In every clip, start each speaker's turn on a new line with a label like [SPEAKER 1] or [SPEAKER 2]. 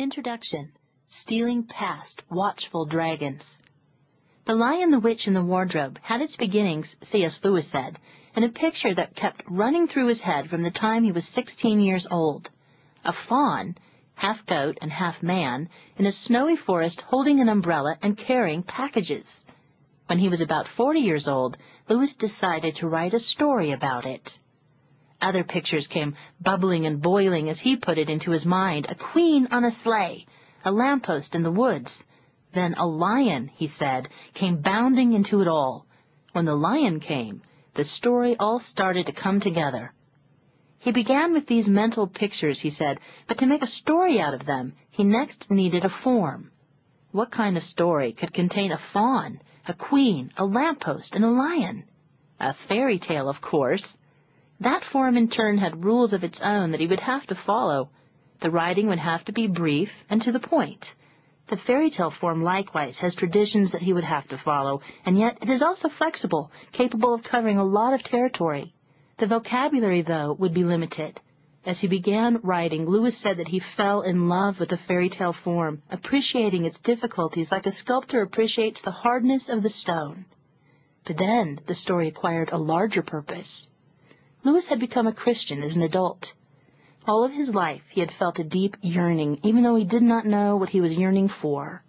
[SPEAKER 1] Introduction Stealing Past Watchful Dragons. The Lion, the Witch, and the Wardrobe had its beginnings, C.S. Lewis said, in a picture that kept running through his head from the time he was 16 years old. A faun, half goat and half man, in a snowy forest holding an umbrella and carrying packages. When he was about 40 years old, Lewis decided to write a story about it. Other pictures came bubbling and boiling, as he put it, into his mind a queen on a sleigh, a lamppost in the woods. Then a lion, he said, came bounding into it all. When the lion came, the story all started to come together. He began with these mental pictures, he said, but to make a story out of them, he next needed a form. What kind of story could contain a faun, a queen, a lamppost, and a lion? A fairy tale, of course. That form in turn had rules of its own that he would have to follow. The writing would have to be brief and to the point. The fairy tale form likewise has traditions that he would have to follow, and yet it is also flexible, capable of covering a lot of territory. The vocabulary, though, would be limited. As he began writing, Lewis said that he fell in love with the fairy tale form, appreciating its difficulties like a sculptor appreciates the hardness of the stone. But then the story acquired a larger purpose. Lewis had become a Christian as an adult. All of his life he had felt a deep yearning, even though he did not know what he was yearning for.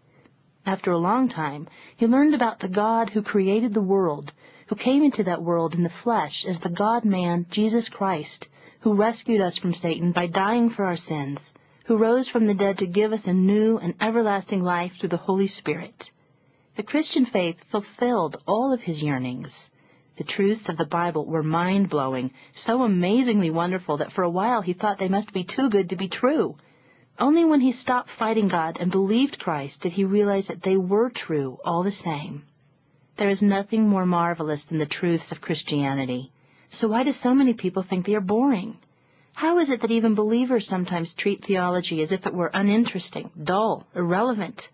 [SPEAKER 1] After a long time, he learned about the God who created the world, who came into that world in the flesh as the God-man, Jesus Christ, who rescued us from Satan by dying for our sins, who rose from the dead to give us a new and everlasting life through the Holy Spirit. The Christian faith fulfilled all of his yearnings. The truths of the Bible were mind blowing, so amazingly wonderful that for a while he thought they must be too good to be true. Only when he stopped fighting God and believed Christ did he realize that they were true all the same. There is nothing more marvelous than the truths of Christianity. So why do so many people think they are boring? How is it that even believers sometimes treat theology as if it were uninteresting, dull, irrelevant?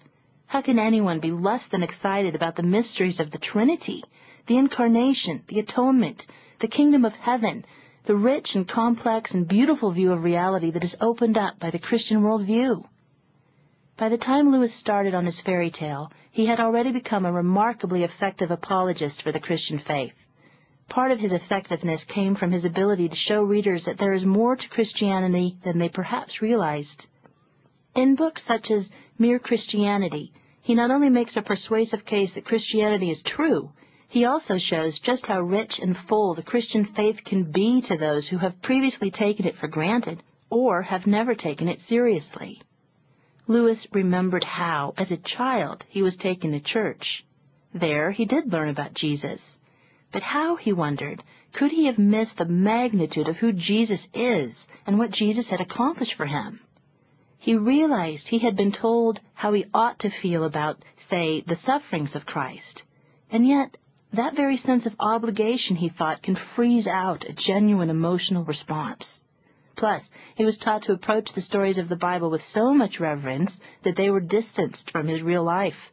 [SPEAKER 1] How can anyone be less than excited about the mysteries of the Trinity? The incarnation, the atonement, the kingdom of heaven, the rich and complex and beautiful view of reality that is opened up by the Christian worldview. By the time Lewis started on his fairy tale, he had already become a remarkably effective apologist for the Christian faith. Part of his effectiveness came from his ability to show readers that there is more to Christianity than they perhaps realized. In books such as Mere Christianity, he not only makes a persuasive case that Christianity is true, he also shows just how rich and full the Christian faith can be to those who have previously taken it for granted or have never taken it seriously. Lewis remembered how, as a child, he was taken to church. There he did learn about Jesus. But how, he wondered, could he have missed the magnitude of who Jesus is and what Jesus had accomplished for him? He realized he had been told how he ought to feel about, say, the sufferings of Christ. And yet that very sense of obligation, he thought, can freeze out a genuine emotional response. Plus, he was taught to approach the stories of the Bible with so much reverence that they were distanced from his real life.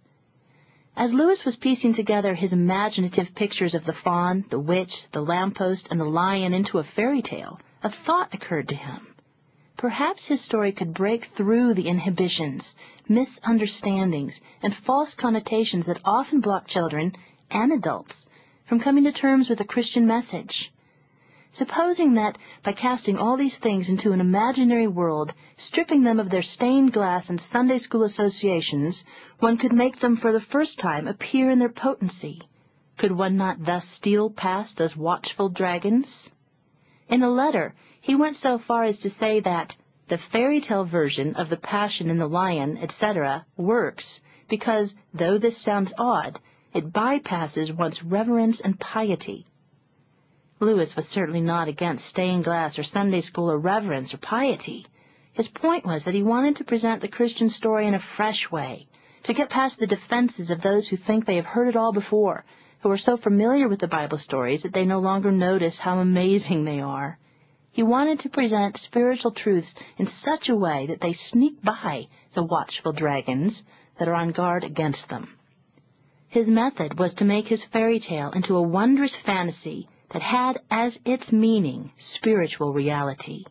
[SPEAKER 1] As Lewis was piecing together his imaginative pictures of the faun, the witch, the lamppost, and the lion into a fairy tale, a thought occurred to him. Perhaps his story could break through the inhibitions, misunderstandings, and false connotations that often block children and adults from coming to terms with the Christian message. Supposing that by casting all these things into an imaginary world, stripping them of their stained glass and Sunday school associations, one could make them for the first time appear in their potency. Could one not thus steal past those watchful dragons? In a letter, he went so far as to say that the fairy tale version of the Passion in the Lion, etc., works because, though this sounds odd, it bypasses one's reverence and piety. Lewis was certainly not against stained glass or Sunday school or reverence or piety. His point was that he wanted to present the Christian story in a fresh way, to get past the defenses of those who think they have heard it all before, who are so familiar with the Bible stories that they no longer notice how amazing they are. He wanted to present spiritual truths in such a way that they sneak by the watchful dragons that are on guard against them. His method was to make his fairy tale into a wondrous fantasy that had as its meaning spiritual reality.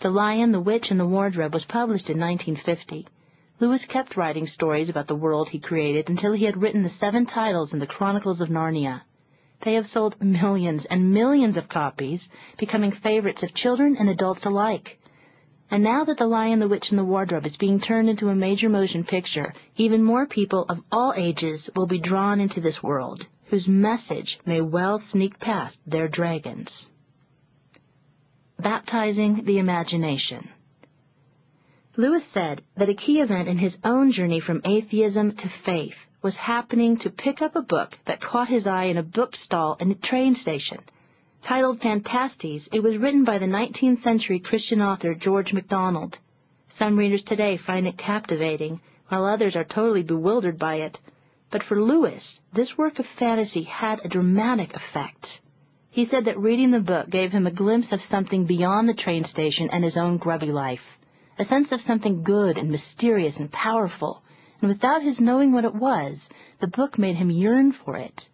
[SPEAKER 1] The Lion, the Witch, and the Wardrobe was published in 1950. Lewis kept writing stories about the world he created until he had written the seven titles in the Chronicles of Narnia. They have sold millions and millions of copies, becoming favorites of children and adults alike. And now that The Lion, the Witch, and the Wardrobe is being turned into a major motion picture, even more people of all ages will be drawn into this world, whose message may well sneak past their dragons. Baptizing the Imagination Lewis said that a key event in his own journey from atheism to faith was happening to pick up a book that caught his eye in a bookstall in a train station. Titled Phantastes, it was written by the 19th century Christian author George MacDonald. Some readers today find it captivating, while others are totally bewildered by it. But for Lewis, this work of fantasy had a dramatic effect. He said that reading the book gave him a glimpse of something beyond the train station and his own grubby life, a sense of something good and mysterious and powerful, and without his knowing what it was, the book made him yearn for it.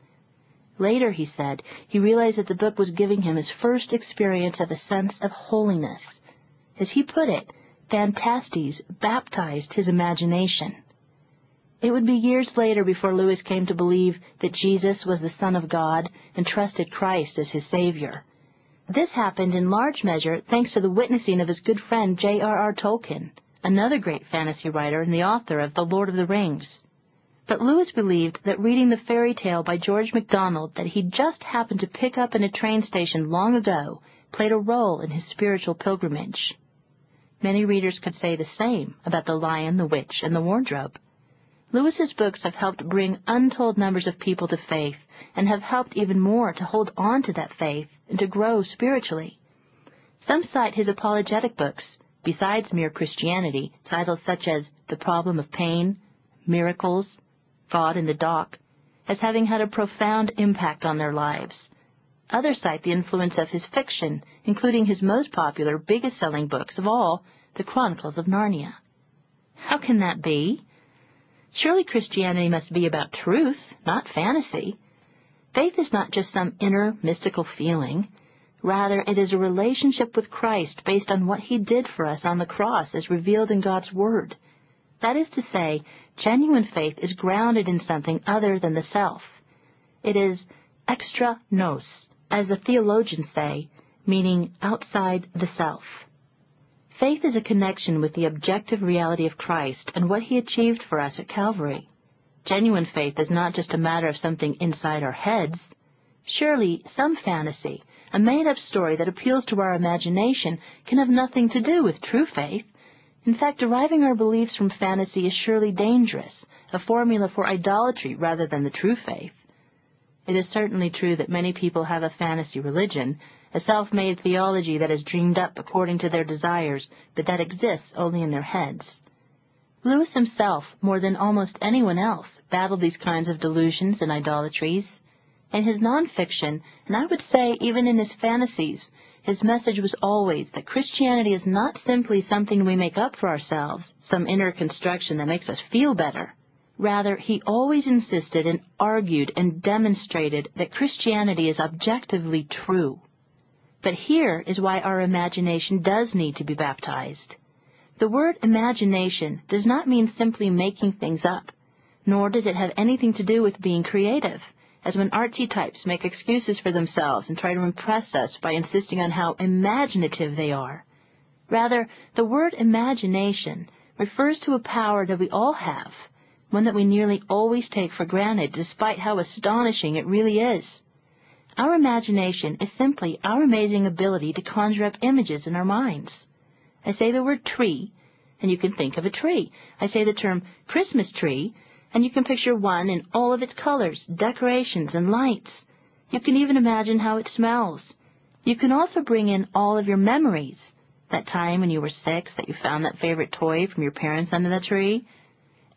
[SPEAKER 1] Later, he said, he realized that the book was giving him his first experience of a sense of holiness. As he put it, Phantastes baptized his imagination. It would be years later before Lewis came to believe that Jesus was the Son of God and trusted Christ as his Savior. This happened in large measure thanks to the witnessing of his good friend J.R.R. Tolkien, another great fantasy writer and the author of The Lord of the Rings. But Lewis believed that reading the fairy tale by George MacDonald that he'd just happened to pick up in a train station long ago played a role in his spiritual pilgrimage. Many readers could say the same about The Lion, the Witch, and the Wardrobe. Lewis's books have helped bring untold numbers of people to faith and have helped even more to hold on to that faith and to grow spiritually. Some cite his apologetic books, besides mere Christianity, titles such as The Problem of Pain, Miracles, God in the Dock, as having had a profound impact on their lives. Others cite the influence of his fiction, including his most popular, biggest selling books of all, The Chronicles of Narnia. How can that be? Surely Christianity must be about truth, not fantasy. Faith is not just some inner mystical feeling. Rather, it is a relationship with Christ based on what he did for us on the cross as revealed in God's Word. That is to say, genuine faith is grounded in something other than the self. It is extra nos, as the theologians say, meaning outside the self. Faith is a connection with the objective reality of Christ and what he achieved for us at Calvary. Genuine faith is not just a matter of something inside our heads. Surely some fantasy, a made-up story that appeals to our imagination, can have nothing to do with true faith. In fact, deriving our beliefs from fantasy is surely dangerous, a formula for idolatry rather than the true faith. It is certainly true that many people have a fantasy religion, a self-made theology that is dreamed up according to their desires, but that exists only in their heads. Lewis himself, more than almost anyone else, battled these kinds of delusions and idolatries. In his nonfiction, and I would say even in his fantasies, his message was always that Christianity is not simply something we make up for ourselves, some inner construction that makes us feel better. Rather, he always insisted and argued and demonstrated that Christianity is objectively true. But here is why our imagination does need to be baptized. The word imagination does not mean simply making things up, nor does it have anything to do with being creative as when artsy types make excuses for themselves and try to impress us by insisting on how imaginative they are. Rather, the word imagination refers to a power that we all have, one that we nearly always take for granted despite how astonishing it really is. Our imagination is simply our amazing ability to conjure up images in our minds. I say the word tree, and you can think of a tree. I say the term Christmas tree, and you can picture one in all of its colors, decorations, and lights. You can even imagine how it smells. You can also bring in all of your memories. That time when you were six that you found that favorite toy from your parents under the tree.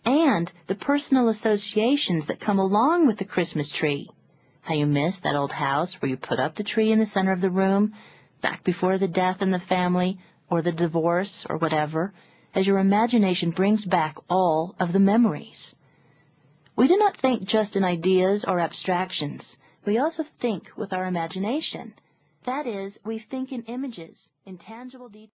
[SPEAKER 1] And the personal associations that come along with the Christmas tree. How you missed that old house where you put up the tree in the center of the room, back before the death in the family, or the divorce, or whatever, as your imagination brings back all of the memories. We do not think just in ideas or abstractions. We also think with our imagination. That is, we think in images, in tangible details.